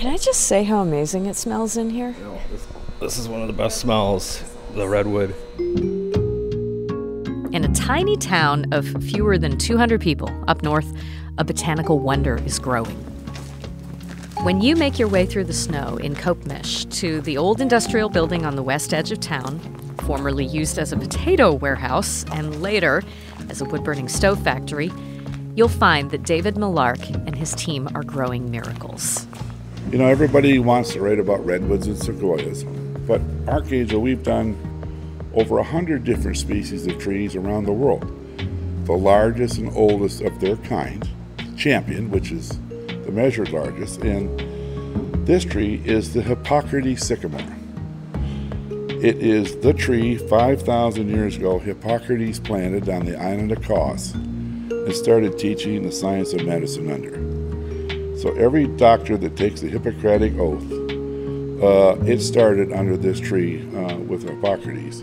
Can I just say how amazing it smells in here? This is one of the best smells, the redwood. In a tiny town of fewer than 200 people up north, a botanical wonder is growing. When you make your way through the snow in Copemish to the old industrial building on the west edge of town, formerly used as a potato warehouse and later as a wood burning stove factory, you'll find that David Milarch and his team are growing miracles. You know, everybody wants to write about redwoods and sequoias, but Archangel, we've done over a hundred different species of trees around the world. The largest and oldest of their kind, Champion, which is the measured largest, and this tree is the Hippocrates sycamore. It is the tree 5,000 years ago Hippocrates planted on the island of Kos and started teaching the science of medicine under. So every doctor that takes the Hippocratic oath, uh, it started under this tree uh, with Hippocrates.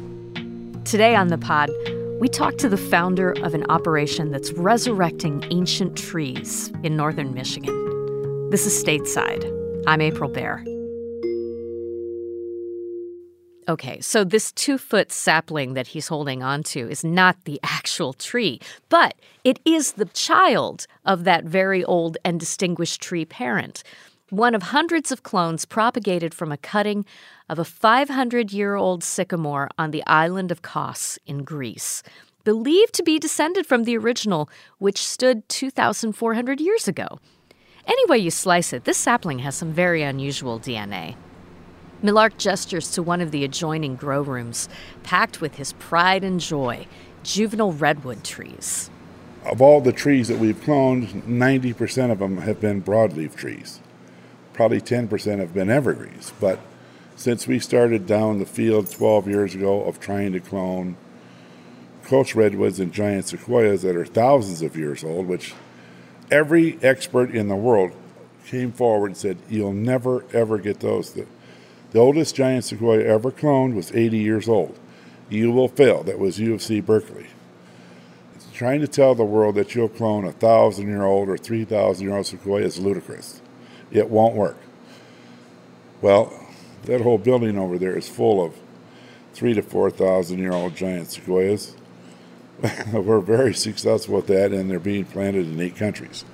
Today on the pod, we talk to the founder of an operation that's resurrecting ancient trees in northern Michigan. This is Stateside. I'm April Baer. Okay, so this two foot sapling that he's holding onto is not the actual tree, but it is the child of that very old and distinguished tree parent. One of hundreds of clones propagated from a cutting of a 500 year old sycamore on the island of Kos in Greece, believed to be descended from the original, which stood 2,400 years ago. Any way you slice it, this sapling has some very unusual DNA. Milarch gestures to one of the adjoining grow rooms, packed with his pride and joy juvenile redwood trees. Of all the trees that we've cloned, 90% of them have been broadleaf trees. Probably 10% have been evergreens. But since we started down the field 12 years ago of trying to clone coast redwoods and giant sequoias that are thousands of years old, which every expert in the world came forward and said, You'll never, ever get those. The, the oldest giant sequoia ever cloned was 80 years old. You will fail. That was U of C Berkeley. Trying to tell the world that you'll clone a thousand year old or 3,000 year old sequoia is ludicrous. It won't work. Well, that whole building over there is full of three to 4,000 year old giant sequoias. We're very successful with that, and they're being planted in eight countries.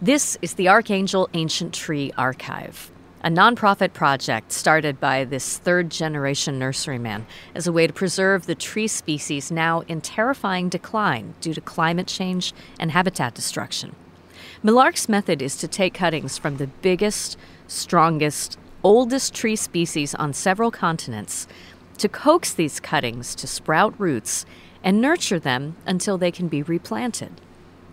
This is the Archangel Ancient Tree Archive, a nonprofit project started by this third generation nurseryman as a way to preserve the tree species now in terrifying decline due to climate change and habitat destruction. Milarch's method is to take cuttings from the biggest, strongest, oldest tree species on several continents, to coax these cuttings to sprout roots and nurture them until they can be replanted.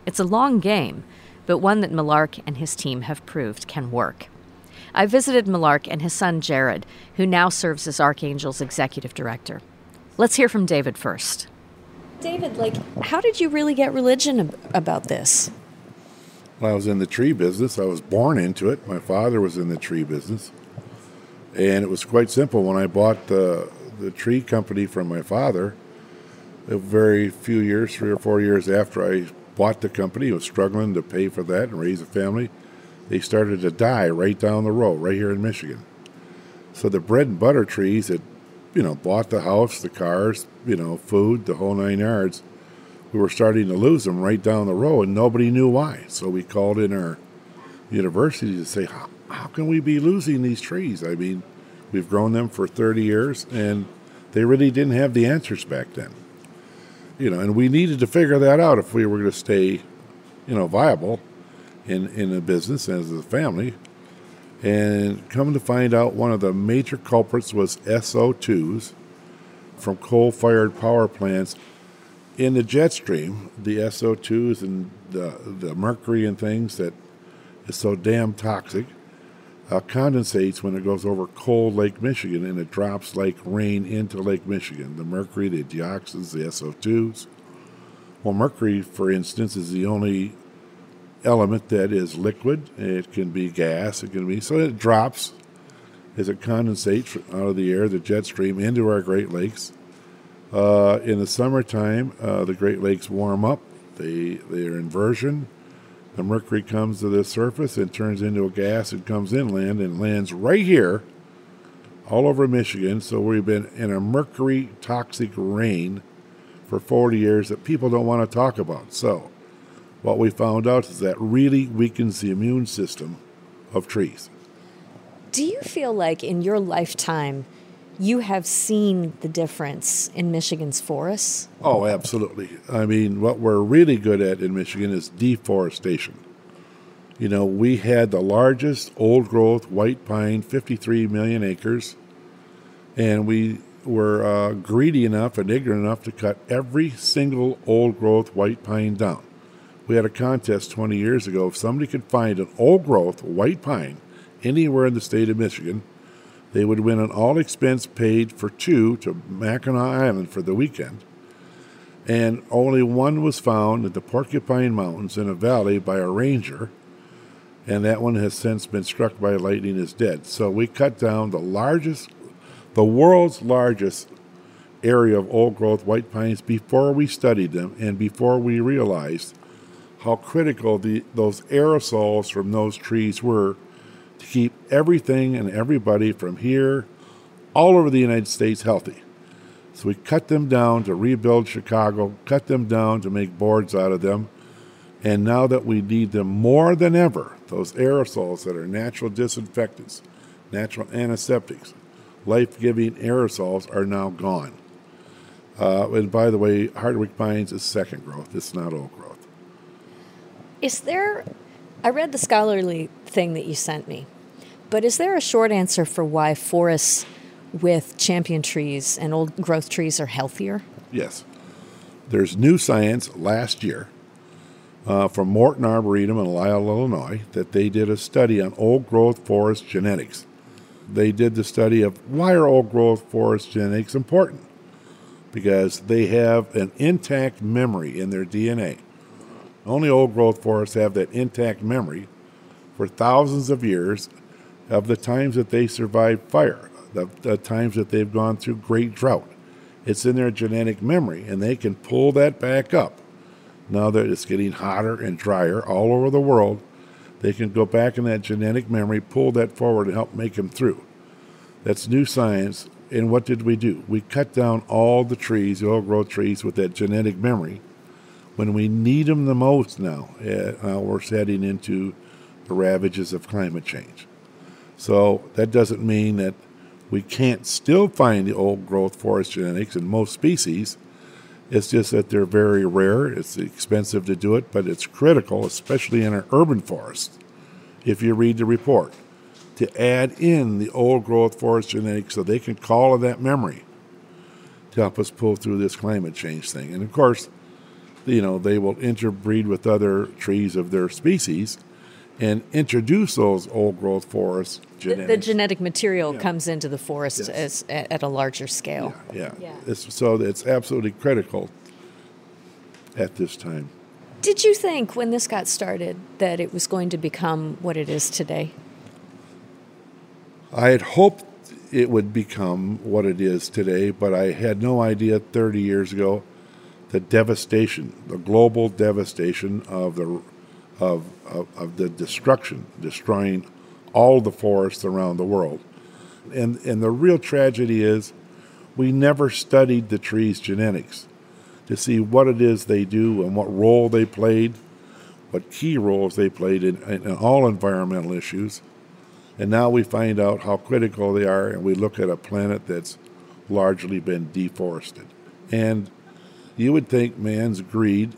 It's a long game, but one that Milarch and his team have proved can work. I visited Milarch and his son Jared, who now serves as Archangel's executive director. Let's hear from David first. David, like, how did you really get religion ab- about this? Well, I was in the tree business, I was born into it. My father was in the tree business. And it was quite simple. When I bought the, the tree company from my father, a very few years, three or four years after I bought the company, I was struggling to pay for that and raise a family. They started to die right down the road, right here in Michigan. So the bread and butter trees that, you know, bought the house, the cars, you know, food, the whole nine yards, we were starting to lose them right down the road, and nobody knew why. So we called in our university to say, how, how can we be losing these trees? I mean, we've grown them for 30 years, and they really didn't have the answers back then you know, and we needed to figure that out if we were going to stay, you know, viable in in the business as a family. And come to find out, one of the major culprits was SO2s from coal-fired power plants in the jet stream. The SO2s and the the mercury and things that is so damn toxic uh, condensates when it goes over cold Lake Michigan and it drops like rain into Lake Michigan. The mercury, the dioxins, the SO2s. Well, mercury, for instance, is the only element that is liquid. It can be gas, it can be, so it drops as it condensates out of the air, the jet stream, into our Great Lakes. Uh, in the summertime, uh, the Great Lakes warm up. They, they are inversion The mercury comes to the surface and turns into a gas and comes inland and lands right here, all over Michigan. So we've been in a mercury toxic rain for 40 years that people don't want to talk about. So, what we found out is that really weakens the immune system of trees. Do you feel like in your lifetime you have seen the difference in Michigan's forests? Oh, absolutely. I mean, what we're really good at in Michigan is deforestation. You know, we had the largest old growth white pine, 53 million acres, and we were uh, greedy enough and ignorant enough to cut every single old growth white pine down. We had a contest 20 years ago. If somebody could find an old growth white pine anywhere in the state of Michigan, they would win an all expense paid for two to Mackinac Island for the weekend. And only one was found at the Porcupine Mountains in a valley by a ranger, and that one has since been struck by lightning is dead. So we cut down the largest the world's largest area of old growth white pines before we studied them and before we realized how critical the, those aerosols from those trees were to keep everything and everybody from here all over the United States healthy. So we cut them down to rebuild Chicago, cut them down to make boards out of them. And now that we need them more than ever, those aerosols that are natural disinfectants, natural antiseptics, life giving aerosols are now gone. Uh, and by the way, Hartwick Pines is second growth, it's not old growth. Is there, I read the scholarly thing that you sent me, but is there a short answer for why forests with champion trees and old growth trees are healthier? Yes. There's new science last year uh, from Morton Arboretum in Lisle, Illinois, that they did a study on old growth forest genetics they did the study of why are old growth forest genetics important? Because they have an intact memory in their DNA. Only old growth forests have that intact memory for thousands of years of the times that they survived fire, the, the times that they've gone through great drought. It's in their genetic memory, and they can pull that back up. Now that it's getting hotter and drier all over the world, they can go back in that genetic memory, pull that forward, and help make them through. That's new science. And what did we do? We cut down all the trees, the old growth trees, with that genetic memory. When we need them the most now, uh, we're heading into the ravages of climate change. So that doesn't mean that we can't still find the old growth forest genetics in most species. It's just that they're very rare. It's expensive to do it, but it's critical, especially in an urban forest, if you read the report, to add in the old growth forest genetics so they can call on that memory to help us pull through this climate change thing. And of course, you know, they will interbreed with other trees of their species and introduce those old growth forests. The, the, genetic material yeah. comes into the forest yes. as, at a larger scale. Yeah, yeah. yeah. It's, so it's absolutely critical at this time. Did you think when this got started that it was going to become what it is today? I had hoped it would become what it is today, but I had no idea 30 years ago the devastation, the global devastation of the of, of, of the destruction, destroying all the forests around the world. And, and the real tragedy is we never studied the trees' genetics to see what it is they do and what role they played, what key roles they played in, in all environmental issues. And now we find out how critical they are, and we look at a planet that's largely been deforested. And you would think man's greed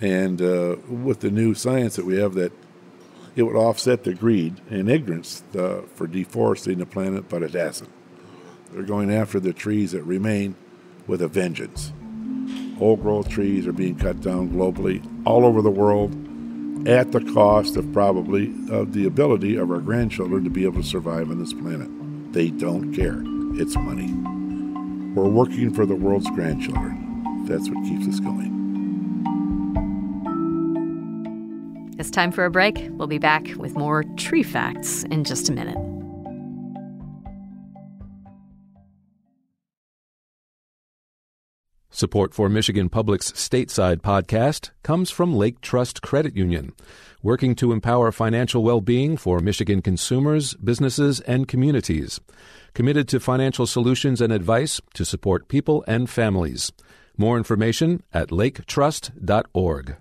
and uh, with the new science that we have, that it would offset the greed and ignorance uh, for deforesting the planet, but it hasn't. They're going after the trees that remain with a vengeance. Old growth trees are being cut down globally, all over the world, at the cost of probably of the ability of our grandchildren to be able to survive on this planet. They don't care. It's money. We're working for the world's grandchildren. That's what keeps us going. It's time for a break. We'll be back with more tree facts in just a minute. Support for Michigan Public's Stateside podcast comes from Lake Trust Credit Union, working to empower financial well being for Michigan consumers, businesses, and communities. Committed to financial solutions and advice to support people and families. More information at laketrust.org.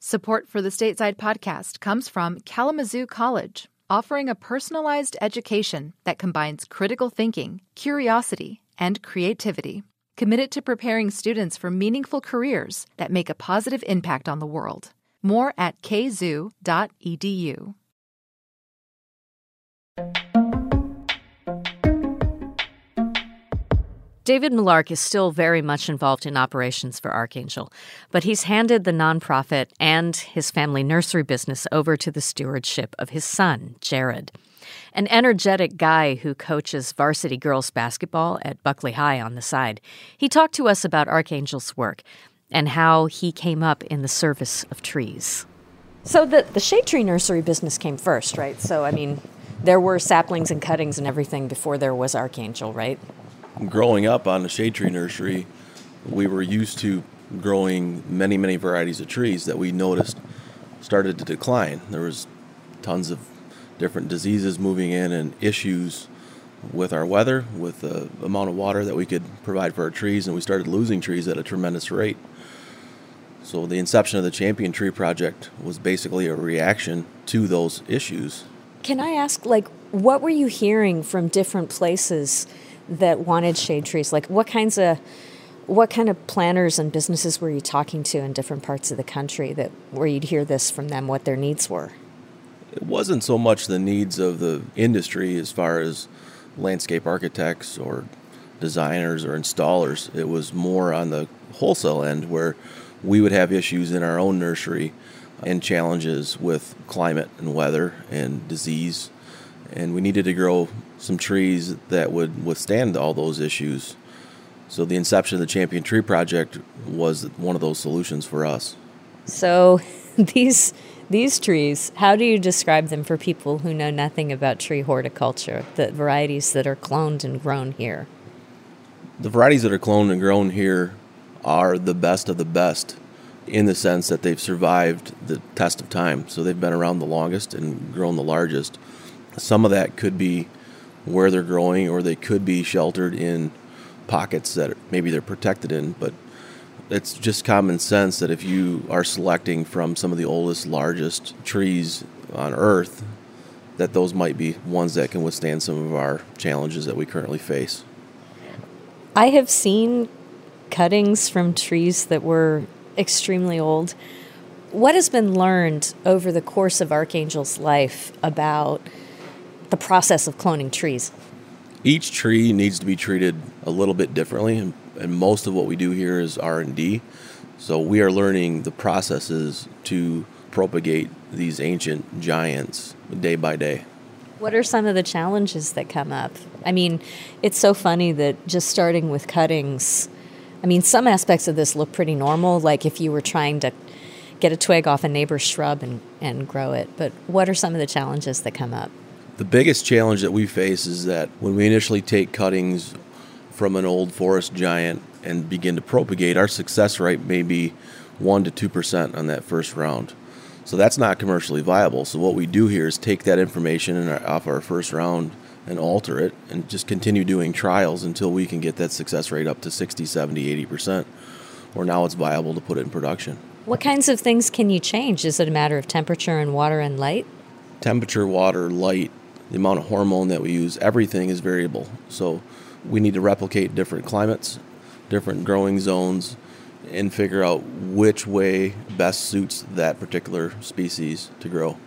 Support for the Stateside podcast comes from Kalamazoo College, offering a personalized education that combines critical thinking, curiosity, and creativity committed to preparing students for meaningful careers that make a positive impact on the world. More at kzoo.edu. David Milarch is still very much involved in operations for Archangel, but he's handed the nonprofit and his family nursery business over to the stewardship of his son, Jared an energetic guy who coaches varsity girls basketball at Buckley High on the side. He talked to us about Archangel's work and how he came up in the service of trees. So the the shade tree nursery business came first, right? So I mean, there were saplings and cuttings and everything before there was Archangel, right? Growing up on the shade tree nursery, we were used to growing many, many varieties of trees that we noticed started to decline. There was tons of different diseases moving in and issues with our weather, with the amount of water that we could provide for our trees, and we started losing trees at a tremendous rate. So the inception of the Champion Tree Project was basically a reaction to those issues. Can I ask, like, what were you hearing from different places that wanted shade trees? Like, what kinds of what kind of planners and businesses were you talking to in different parts of the country that where you'd hear this from them, what their needs were? it wasn't so much the needs of the industry as far as landscape architects or designers or installers. It was more on the wholesale end where we would have issues in our own nursery and challenges with climate and weather and disease. And we needed to grow some trees that would withstand all those issues. So the inception of the Champion Tree Project was one of those solutions for us. So these these trees, how do you describe them for people who know nothing about tree horticulture, the varieties that are cloned and grown here? The varieties that are cloned and grown here are the best of the best in the sense that they've survived the test of time. So they've been around the longest and grown the largest. Some of that could be where they're growing, or they could be sheltered in pockets that maybe they're protected in, but it's just common sense that if you are selecting from some of the oldest, largest trees on Earth, that those might be ones that can withstand some of our challenges that we currently face. I have seen cuttings from trees that were extremely old. What has been learned over the course of Archangel's life about the process of cloning trees? Each tree needs to be treated a little bit differently and most of what we do here is R&D. So we are learning the processes to propagate these ancient giants day by day. What are some of the challenges that come up? I mean, it's so funny that just starting with cuttings, I mean, some aspects of this look pretty normal, like if you were trying to get a twig off a neighbor's shrub and, and grow it. But what are some of the challenges that come up? The biggest challenge that we face is that when we initially take cuttings from an old forest giant and begin to propagate, our success rate may be 1 to 2% on that first round. So that's not commercially viable. So what we do here is take that information our, off our first round and alter it and just continue doing trials until we can get that success rate up to 60, 70, 80%, where now it's viable to put it in production. What kinds of things can you change? Is it a matter of temperature and water and light? Temperature, water, light, the amount of hormone that we use, everything is variable. So we need to replicate different climates, different growing zones, and figure out which way best suits that particular species to grow.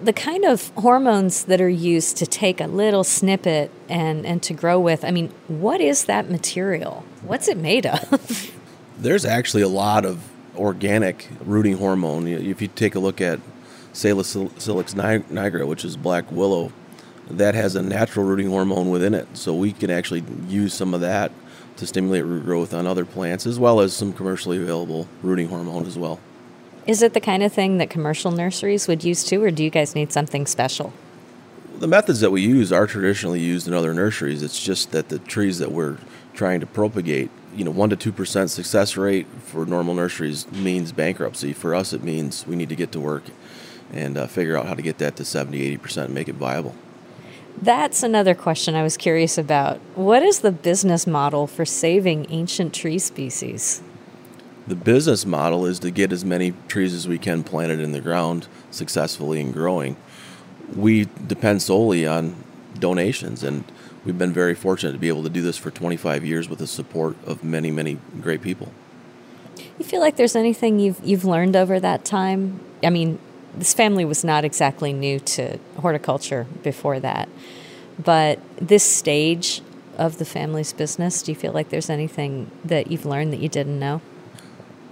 The kind of hormones that are used to take a little snippet and, and to grow with, I mean, what is that material? What's it made of? There's actually a lot of organic rooting hormone. If you take a look at Salix nigra, which is black willow, that has a natural rooting hormone within it. So we can actually use some of that to stimulate root growth on other plants, as well as some commercially available rooting hormone as well. Is it the kind of thing that commercial nurseries would use too, or do you guys need something special? The methods that we use are traditionally used in other nurseries. It's just that the trees that we're trying to propagate you know, one to two percent success rate for normal nurseries means bankruptcy. For us, it means we need to get to work and uh, figure out how to get that to 70, 80 percent and make it viable. That's another question I was curious about. What is the business model for saving ancient tree species? The business model is to get as many trees as we can planted in the ground successfully and growing. We depend solely on donations, and we've been very fortunate to be able to do this for 25 years with the support of many, many great people. You feel like there's anything you've you've learned over that time? I mean, this family was not exactly new to horticulture before that, but this stage of the family's business, do you feel like there's anything that you've learned that you didn't know?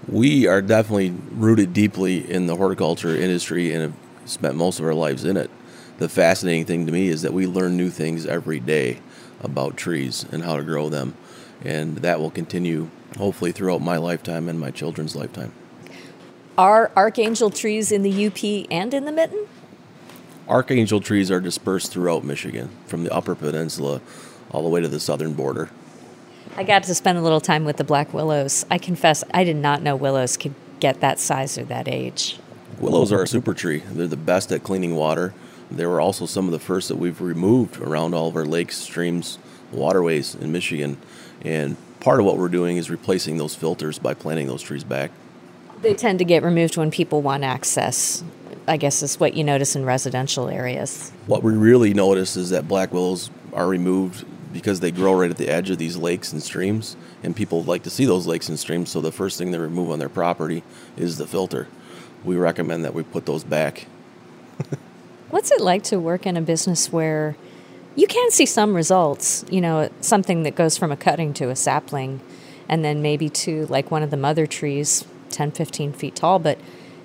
We are definitely rooted deeply in the horticulture industry and have spent most of our lives in it. The fascinating thing to me is that we learn new things every day about trees and how to grow them, and that will continue hopefully throughout my lifetime and my children's lifetime. Are archangel trees in the UP and in the Mitten? Archangel trees are dispersed throughout Michigan, from the Upper Peninsula all the way to the southern border. I got to spend a little time with the black willows. I confess, I did not know willows could get that size or that age. Willows are a super tree. They're the best at cleaning water. They were also some of the first that we've removed around all of our lakes, streams, waterways in Michigan. And part of what we're doing is replacing those filters by planting those trees back. They tend to get removed when people want access. I guess is what you notice in residential areas. What we really notice is that black willows are removed because they grow right at the edge of these lakes and streams, and people like to see those lakes and streams. So the first thing they remove on their property is the filter. We recommend that we put those back. What's it like to work in a business where you can see some results? You know, something that goes from a cutting to a sapling, and then maybe to like one of the mother trees, 10, 15 feet tall, but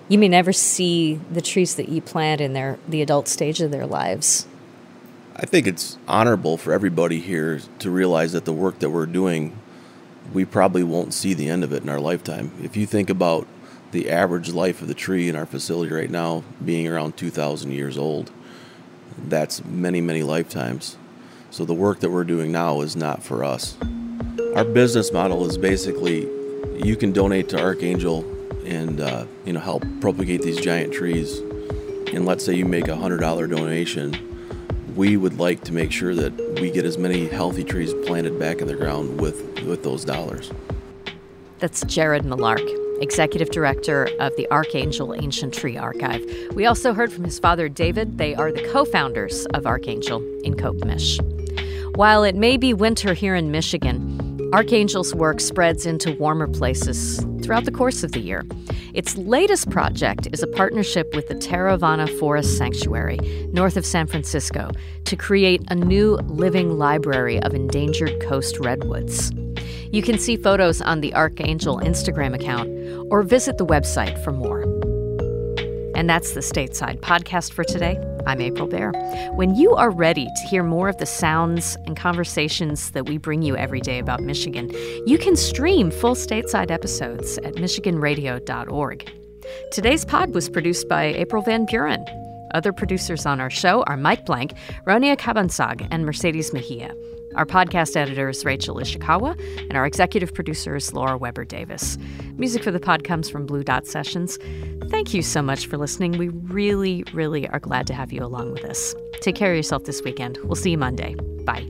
you may never see the trees that you plant in their the adult stage of their lives. I think it's honorable for everybody here to realize that the work that we're doing, we probably won't see the end of it in our lifetime. If you think about the average life of the tree in our facility right now being around 2,000 years old, that's many, many lifetimes. So the work that we're doing now is not for us. Our business model is basically you can donate to Archangel and uh, you know help propagate these giant trees. And let's say you make a hundred dollar donation, we would like to make sure that we get as many healthy trees planted back in the ground with with those dollars. That's Jared Milarch, Executive Director of the Archangel Ancient Tree Archive. We also heard from his father, David. They are the co founders of Archangel in Mich. While it may be winter here in Michigan, Archangel's work spreads into warmer places throughout the course of the year. Its latest project is a partnership with the Taravana Forest Sanctuary, north of San Francisco, to create a new living library of endangered coast redwoods. You can see photos on the Archangel Instagram account or visit the website for more. And that's the Stateside podcast for today. I'm April Baer. When you are ready to hear more of the sounds and conversations that we bring you every day about Michigan, you can stream full stateside episodes at MichiganRadio.org. Today's pod was produced by April Van Buren. Other producers on our show are Mike Blank, Ronia Cabansag, and Mercedes Mejia. Our podcast editor is Rachel Ishikawa, and our executive producer is Laura Weber Davis. Music for the pod comes from Blue Dot Sessions. Thank you so much for listening. We really, really are glad to have you along with us. Take care of yourself this weekend. We'll see you Monday. Bye.